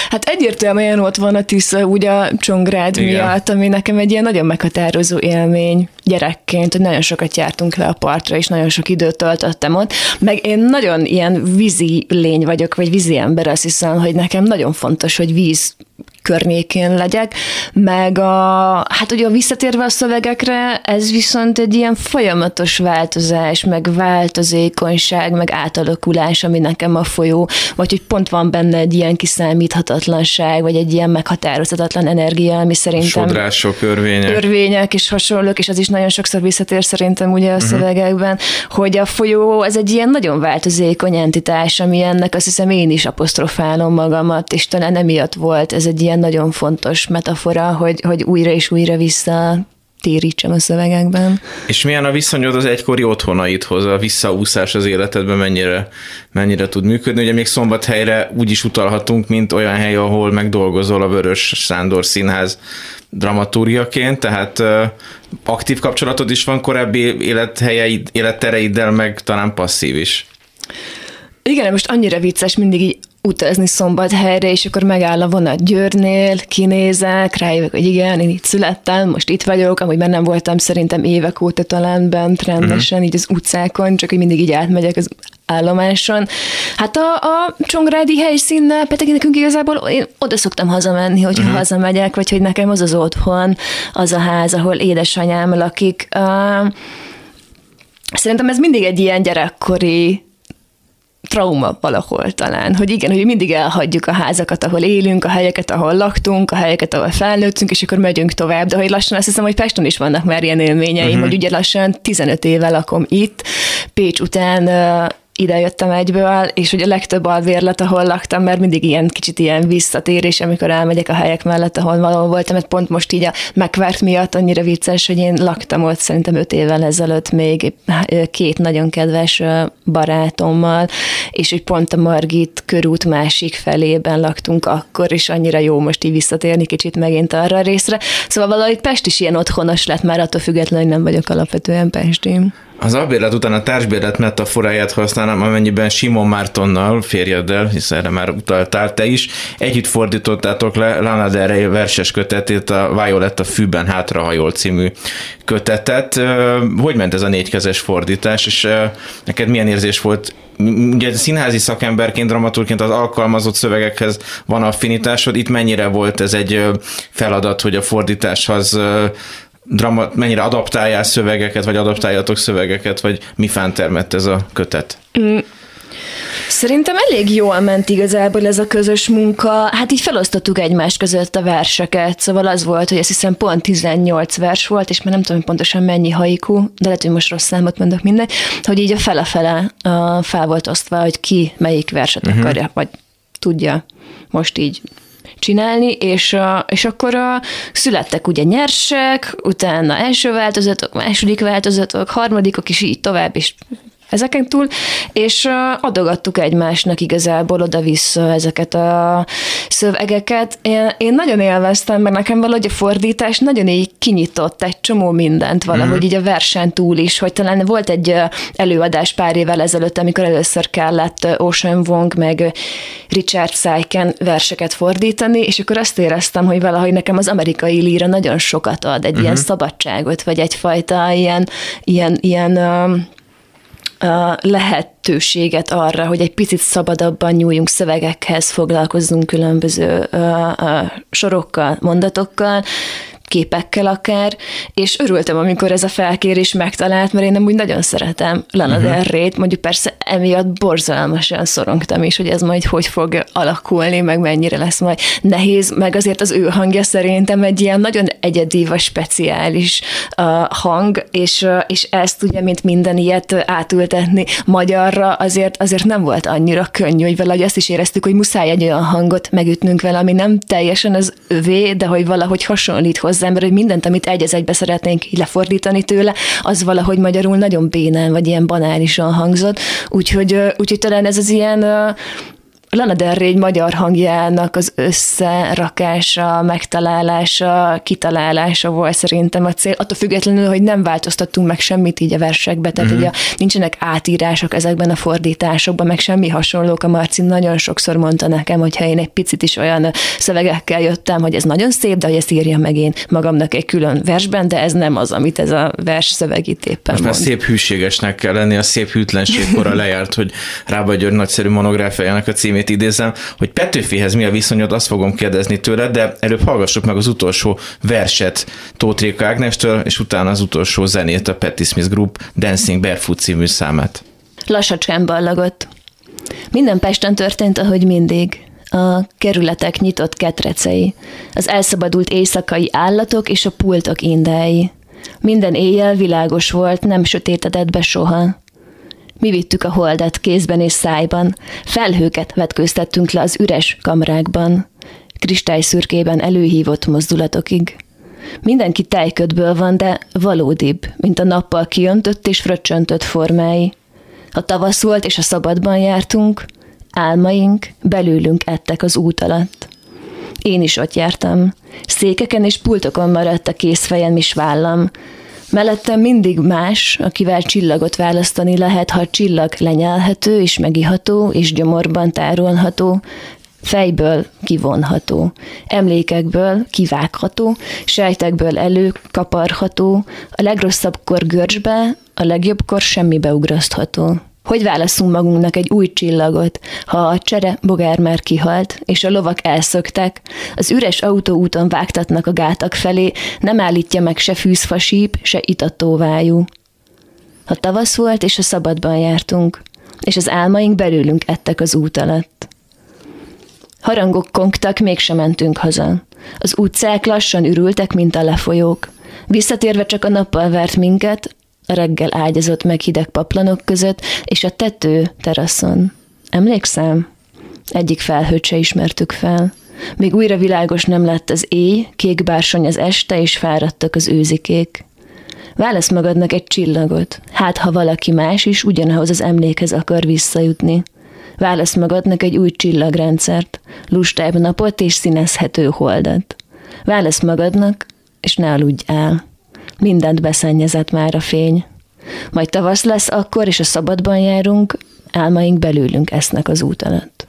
Hát egyértelműen ott van a Tisza úgy a Csongrád Igen. miatt, ami nekem egy ilyen nagyon meghatározó élmény gyerekként, hogy nagyon sokat jártunk le a partra, és nagyon sok időt töltöttem ott. Meg én nagyon ilyen vízi lény vagyok, vagy vízi ember, azt hiszem, hogy nekem nagyon fontos, hogy víz környékén legyek, meg a, hát ugye a visszatérve a szövegekre, ez viszont egy ilyen folyamatos változás, meg változékonyság, meg átalakulás, ami nekem a folyó, vagy hogy pont van benne egy ilyen kiszámíthatatlanság, vagy egy ilyen meghatározhatatlan energia, ami szerintem Sodrások, örvények. örvények és hasonlók, és az is nagyon sokszor visszatér szerintem ugye a szövegekben, hogy a folyó ez egy ilyen nagyon változékony entitás, ami ennek azt hiszem én is apostrofálom magamat, és talán emiatt volt ez egy ilyen nagyon fontos metafora, hogy, hogy újra és újra vissza térítsem a szövegekben. És milyen a viszonyod az egykori otthonaidhoz, a visszaúszás az életedben mennyire, mennyire tud működni? Ugye még Szombathelyre úgy is utalhatunk, mint olyan hely, ahol megdolgozol a Vörös Sándor Színház dramaturgiaként, tehát aktív kapcsolatod is van korábbi élethelyeid, élettereiddel, meg talán passzív is. Igen, most annyira vicces mindig így utazni szombathelyre, és akkor megáll a vonat Győrnél, kinézek, rájövök, hogy igen, én itt születtem, most itt vagyok, amúgy már nem voltam szerintem évek óta talán bent rendesen, így az utcákon, csak hogy mindig így átmegyek az állomáson. Hát a, a Csongrádi helyszínnel pedig nekünk igazából én oda szoktam hazamenni, hogyha uh-huh. hazamegyek, vagy hogy nekem az az otthon, az a ház, ahol édesanyám lakik. Uh, szerintem ez mindig egy ilyen gyerekkori trauma valahol talán, hogy igen, hogy mindig elhagyjuk a házakat, ahol élünk, a helyeket, ahol laktunk, a helyeket, ahol felnőttünk, és akkor megyünk tovább. De hogy lassan azt hiszem, hogy Peston is vannak már ilyen élményeim, uh-huh. hogy ugye lassan 15 éve lakom itt, Pécs után ide jöttem egyből, és hogy a legtöbb alvérlet, ahol laktam, mert mindig ilyen kicsit ilyen visszatérés, amikor elmegyek a helyek mellett, ahol valahol voltam, mert pont most így a megvárt miatt annyira vicces, hogy én laktam ott szerintem öt évvel ezelőtt még két nagyon kedves barátommal, és hogy pont a Margit körút másik felében laktunk akkor, és annyira jó most így visszatérni kicsit megint arra a részre. Szóval valahogy Pest is ilyen otthonos lett már attól függetlenül, hogy nem vagyok alapvetően Pesti. Az albérlet után a társbérlet metaforáját használom, amennyiben Simon Mártonnal, férjeddel, hiszen erre már utaltál te is, együtt fordítottátok le Lana Del Rey verses kötetét, a Violet a fűben hátrahajol című kötetet. Hogy ment ez a négykezes fordítás, és neked milyen érzés volt ugye színházi szakemberként, dramaturgként az alkalmazott szövegekhez van affinitásod, itt mennyire volt ez egy feladat, hogy a fordításhoz drama, mennyire adaptálják szövegeket, vagy adaptáljatok szövegeket, vagy mi fán termett ez a kötet? Szerintem elég jól ment igazából ez a közös munka. Hát így felosztottuk egymás között a verseket, szóval az volt, hogy azt hiszem pont 18 vers volt, és már nem tudom pontosan mennyi haiku, de lehet, hogy most rossz számot mondok mindegy, hogy így a fele-fele fel volt osztva, hogy ki melyik verset uh-huh. akarja, vagy tudja most így csinálni, és, és akkor születtek ugye nyersek, utána első változatok, második változatok, harmadikok, és így tovább, és ezeken túl, és adogattuk egymásnak igazából oda-vissza ezeket a szövegeket. Én, én nagyon élveztem, mert nekem valahogy a fordítás nagyon így kinyitott egy csomó mindent valahogy így a versen túl is, hogy talán volt egy előadás pár évvel ezelőtt, amikor először kellett Ocean Wong meg Richard Saiken verseket fordítani, és akkor azt éreztem, hogy valahogy nekem az amerikai líra nagyon sokat ad, egy ilyen szabadságot, vagy egyfajta ilyen, ilyen, ilyen lehetőséget arra, hogy egy picit szabadabban nyúljunk szövegekhez, foglalkozzunk különböző sorokkal, mondatokkal, képekkel akár, és örültem, amikor ez a felkérés megtalált, mert én nem úgy nagyon szeretem Lana uh-huh. Del Rey-t, mondjuk persze emiatt borzalmasan szorongtam is, hogy ez majd hogy fog alakulni, meg mennyire lesz majd nehéz, meg azért az ő hangja szerintem egy ilyen nagyon egyedi vagy speciális uh, hang, és, uh, és ezt ugye, mint minden ilyet átültetni magyarra, azért, azért nem volt annyira könnyű, hogy valahogy azt is éreztük, hogy muszáj egy olyan hangot megütnünk vele, ami nem teljesen az övé, de hogy valahogy hasonlít hozzá, mert hogy mindent, amit egy az egybe szeretnénk így lefordítani tőle, az valahogy magyarul nagyon bénán, vagy ilyen banálisan hangzott. Úgyhogy, úgyhogy talán ez az ilyen Lana Del Rey magyar hangjának az összerakása, megtalálása, kitalálása volt szerintem a cél. Attól függetlenül, hogy nem változtattunk meg semmit így a versekbe, tehát Mhm. ugye nincsenek átírások ezekben a fordításokban, meg semmi hasonlók. A Marci nagyon sokszor mondta nekem, hogy ha én egy picit is olyan szövegekkel jöttem, hogy ez nagyon szép, de hogy ezt írjam meg én magamnak egy külön versben, de ez nem az, amit ez a vers szöveg itt éppen Most már mond. szép hűségesnek kell lenni, a szép hűtlenségkora lejárt, hogy Rába György nagyszerű monográfiájának a címét idézem, hogy Petőfihez mi a viszonyod, azt fogom kérdezni tőled, de előbb hallgassuk meg az utolsó verset Tóth Réka Ágnestől, és utána az utolsó zenét a Patti Smith Group Dancing Barefoot című számát. Lassacskán ballagott. Minden Pesten történt, ahogy mindig. A kerületek nyitott ketrecei, az elszabadult éjszakai állatok és a pultok indái. Minden éjjel világos volt, nem sötétedett be soha. Mi vittük a holdat kézben és szájban, felhőket vetkőztettünk le az üres kamrákban, kristályszürkében előhívott mozdulatokig. Mindenki tejködből van, de valódibb, mint a nappal kiöntött és fröccsöntött formái. Ha tavasz volt és a szabadban jártunk, álmaink belőlünk ettek az út alatt. Én is ott jártam. Székeken és pultokon maradt a készfejem is vállam. Mellettem mindig más, akivel csillagot választani lehet, ha csillag lenyelhető és megiható és gyomorban tárolható, fejből kivonható, emlékekből kivágható, sejtekből elő kaparható, a legrosszabbkor görcsbe, a legjobbkor semmibe ugrasztható. Hogy válaszunk magunknak egy új csillagot, ha a csere bogár már kihalt, és a lovak elszöktek, az üres autóúton vágtatnak a gátak felé, nem állítja meg se fűzfasíp, se itatóvájú. Ha tavasz volt, és a szabadban jártunk, és az álmaink belőlünk ettek az út alatt. Harangok kongtak, mégsem mentünk haza. Az utcák lassan ürültek, mint a lefolyók. Visszatérve csak a nappal vert minket, reggel ágyazott meg hideg paplanok között, és a tető teraszon. Emlékszem? Egyik felhőt se ismertük fel. Még újra világos nem lett az éj, kék bársony az este, és fáradtak az őzikék. Válasz magadnak egy csillagot, hát ha valaki más is ugyanahoz az emlékhez akar visszajutni. Válasz magadnak egy új csillagrendszert, lustább napot és színezhető holdat. Válasz magadnak, és ne aludj el. Mindent beszennyezett már a fény. Majd tavasz lesz akkor, és a szabadban járunk, álmaink belőlünk esznek az út alatt.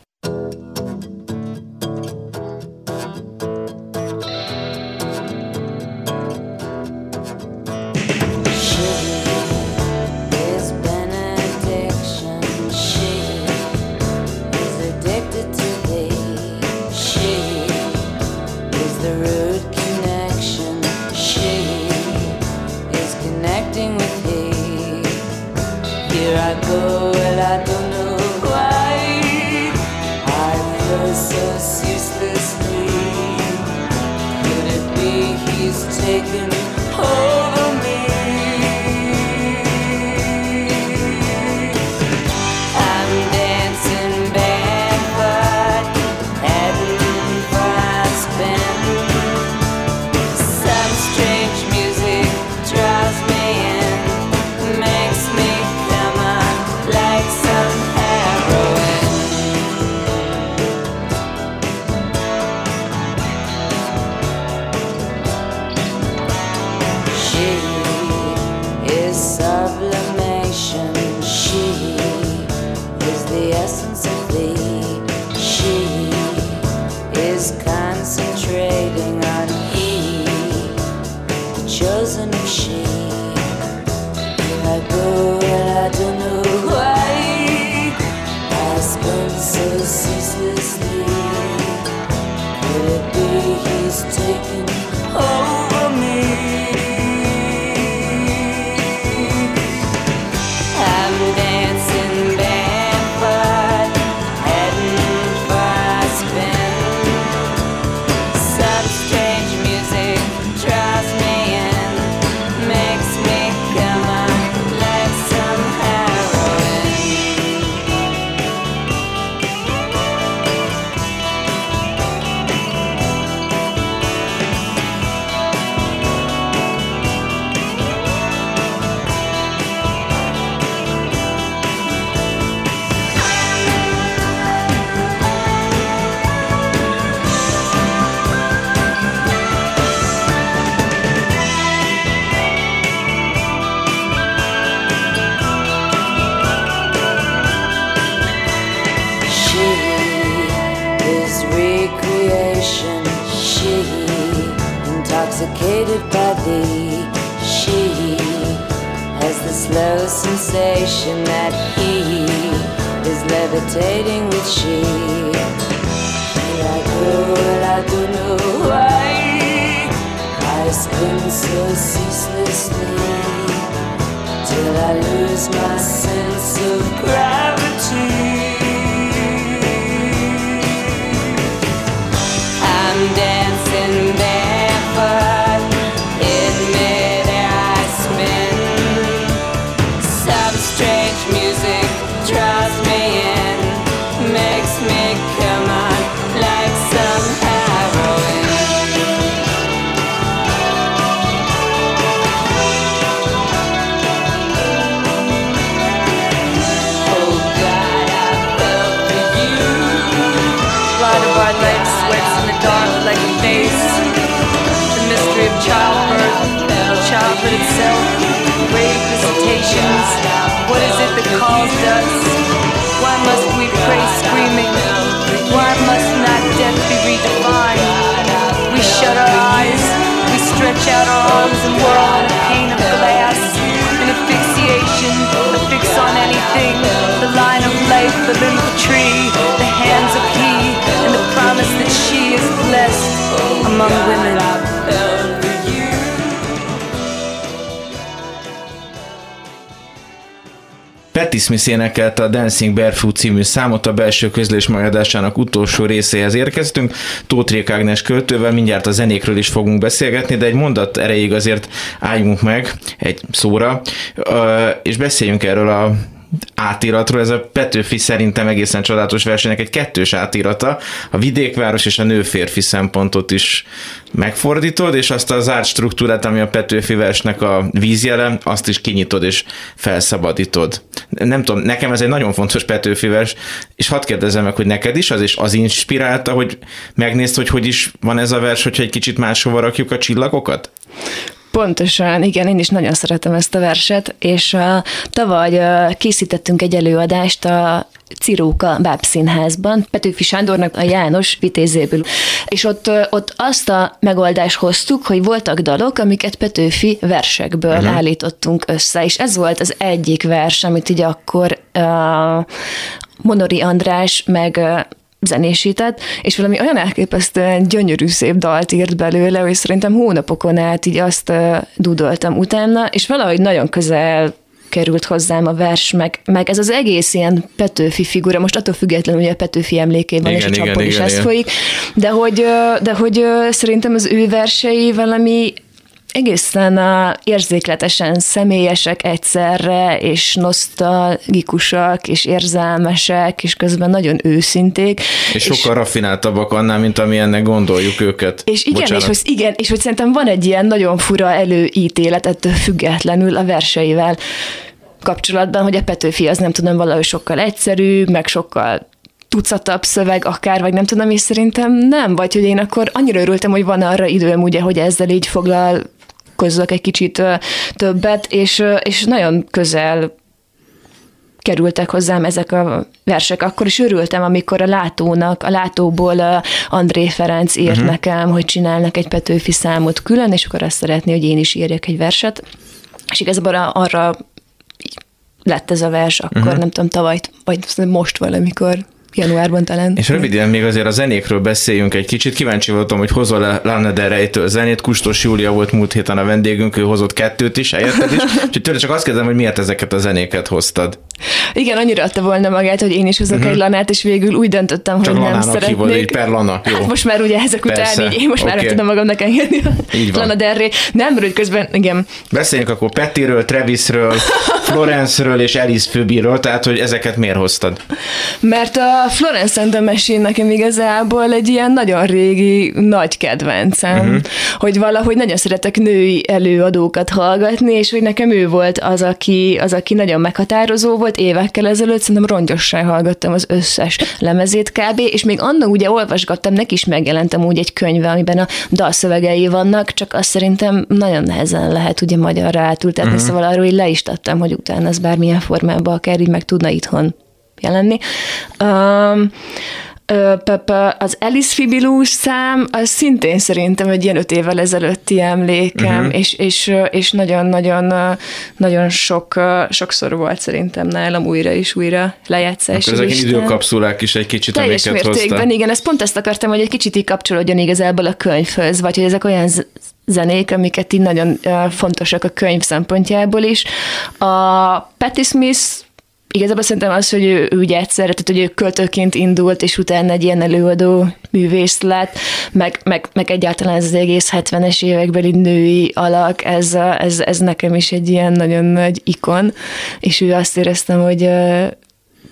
The sensation that he is levitating with she. I spin so ceaselessly till I lose my sense of gravity. Childhood itself, grave visitations. What is it that calls us? Why must we pray screaming? Why must not death be redefined? We shut our eyes, we stretch out our arms and whirl in a pane of glass. An asphyxiation, a fix on anything. The line of life, the limb of a tree, the hands of he, and the promise that she is blessed among women. Patti Smith énekelte a Dancing Barefoot című számot a belső közlés magadásának utolsó részéhez érkeztünk. Tóth Rék Ágnes költővel mindjárt a zenékről is fogunk beszélgetni, de egy mondat erejéig azért álljunk meg egy szóra, és beszéljünk erről a átiratról. Ez a Petőfi szerintem egészen csodálatos versenynek egy kettős átirata. A vidékváros és a nő-férfi szempontot is megfordítod, és azt az zárt struktúrát, ami a Petőfi versnek a vízjele, azt is kinyitod és felszabadítod. Nem tudom, nekem ez egy nagyon fontos Petőfi vers, és hadd kérdezzem meg, hogy neked is az, és az inspirálta, hogy megnézd, hogy hogy is van ez a vers, hogyha egy kicsit máshova rakjuk a csillagokat? Pontosan, igen, én is nagyon szeretem ezt a verset, és uh, tavaly uh, készítettünk egy előadást a Ciróka Bábszínházban, Petőfi Sándornak a János vitézéből. És ott, ott azt a megoldást hoztuk, hogy voltak dalok, amiket Petőfi versekből uh-huh. állítottunk össze, és ez volt az egyik vers, amit így akkor uh, Monori András meg zenésített, és valami olyan elképesztően gyönyörű szép dalt írt belőle, hogy szerintem hónapokon át így azt dudoltam utána, és valahogy nagyon közel került hozzám a vers, meg, meg ez az egész ilyen Petőfi figura, most attól függetlenül, hogy a Petőfi emlékében Igen, és a csapon is igen, ez igen. folyik, de hogy, de hogy szerintem az ő versei valami egészen érzékletesen személyesek egyszerre, és nosztalgikusak, és érzelmesek, és közben nagyon őszinték. És sokkal raffináltabbak annál, mint ami ennek gondoljuk őket. És igen, Bocsánat. és hogy, igen, és hogy szerintem van egy ilyen nagyon fura előítélet ettől függetlenül a verseivel kapcsolatban, hogy a Petőfi az nem tudom, valahogy sokkal egyszerű, meg sokkal tucatabb szöveg akár, vagy nem tudom, és szerintem nem, vagy hogy én akkor annyira örültem, hogy van arra időm, ugye, hogy ezzel így foglalkozzak egy kicsit többet, és, és nagyon közel kerültek hozzám ezek a versek. Akkor is örültem, amikor a látónak, a látóból André Ferenc írt uh-huh. nekem, hogy csinálnak egy Petőfi számot külön, és akkor azt szeretné, hogy én is írjak egy verset. És igazából arra lett ez a vers, akkor uh-huh. nem tudom, tavaly, vagy most valamikor januárban talán. És röviden még azért a zenékről beszéljünk egy kicsit. Kíváncsi voltam, hogy hozol le Lana Del Rey-től zenét. Kustos Júlia volt múlt héten a vendégünk, ő hozott kettőt is, helyetted is. *laughs* Úgyhogy tőle csak azt kérdezem, hogy miért ezeket a zenéket hoztad. Igen, annyira adta volna magát, hogy én is hozok uh-huh. egy lanát, és végül úgy döntöttem. Csak hogy nem Lanának hívod, így szeretnék. per Lana. Jó. Hát most már ugye ezek után Persze, így, én most már oké. meg tudom magamnak engedni Így van. Lana Del Rey. Nem, hogy közben, igen, Beszéljünk akkor Pettiről, Travisről, *laughs* Florence-ről és Alice Phoebe-ről, tehát hogy ezeket miért hoztad? Mert a Florence and the Machine nekem igazából egy ilyen nagyon régi nagy kedvencem, uh-huh. hogy valahogy nagyon szeretek női előadókat hallgatni, és hogy nekem ő volt az, aki, az, aki nagyon meghatározó volt évekkel ezelőtt, szerintem rongyossá hallgattam az összes lemezét kb. És még annak ugye olvasgattam, neki is megjelentem úgy egy könyve, amiben a dalszövegei vannak, csak azt szerintem nagyon nehezen lehet ugye magyarra átültetni, uh-huh. szóval arról így le is tettem, hogy utána ez bármilyen formában akár így meg tudna itthon jelenni. Um, az Alice Fibilus szám, az szintén szerintem egy ilyen öt évvel ezelőtti emlékem, uh-huh. és, és, és nagyon-nagyon nagyon sok, sokszor volt szerintem nálam újra és újra lejátszás. Akkor ezek időkapszulák is egy kicsit, Teljes mértékben, igen, ezt pont ezt akartam, hogy egy kicsit így kapcsolódjon igazából a könyvhöz, vagy hogy ezek olyan zenék, amiket így nagyon fontosak a könyv szempontjából is. A Patti Smith Igazából szerintem az, hogy ő, ő ugye egyszerre, tehát hogy ő költőként indult, és utána egy ilyen előadó művész lett, meg, meg, meg egyáltalán ez az egész 70-es évekbeli női alak, ez, ez, ez nekem is egy ilyen nagyon nagy ikon, és ő azt éreztem, hogy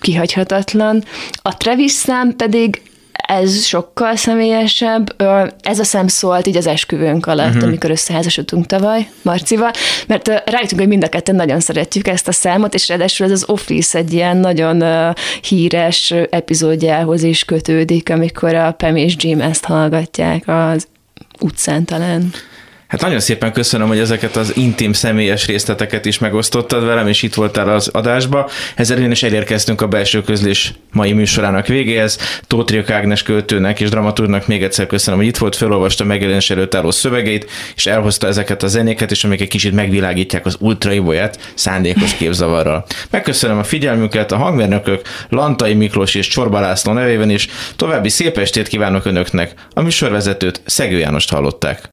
kihagyhatatlan. A Travis szám pedig ez sokkal személyesebb. Ez a szem szólt így az esküvőnk alatt, uh-huh. amikor összeházasodtunk tavaly Marcival, mert rájöttünk, hogy mind a ketten nagyon szeretjük ezt a számot, és ráadásul ez az Office egy ilyen nagyon híres epizódjához is kötődik, amikor a Pam és Jim ezt hallgatják az utcán talán. Hát nagyon szépen köszönöm, hogy ezeket az intim személyes részleteket is megosztottad velem, és itt voltál az adásba. Ezzel én is elérkeztünk a belső közlés mai műsorának végéhez. Tóth Ágnes költőnek és dramaturgnak még egyszer köszönöm, hogy itt volt, felolvasta megjelenés előtt álló szövegeit, és elhozta ezeket a zenéket, és amik egy kicsit megvilágítják az ultraibolyát szándékos képzavarral. Megköszönöm a figyelmüket, a hangmérnökök Lantai Miklós és Csorba László nevében is. További szép estét kívánok Önöknek. A műsorvezetőt Szegő Jánost hallották.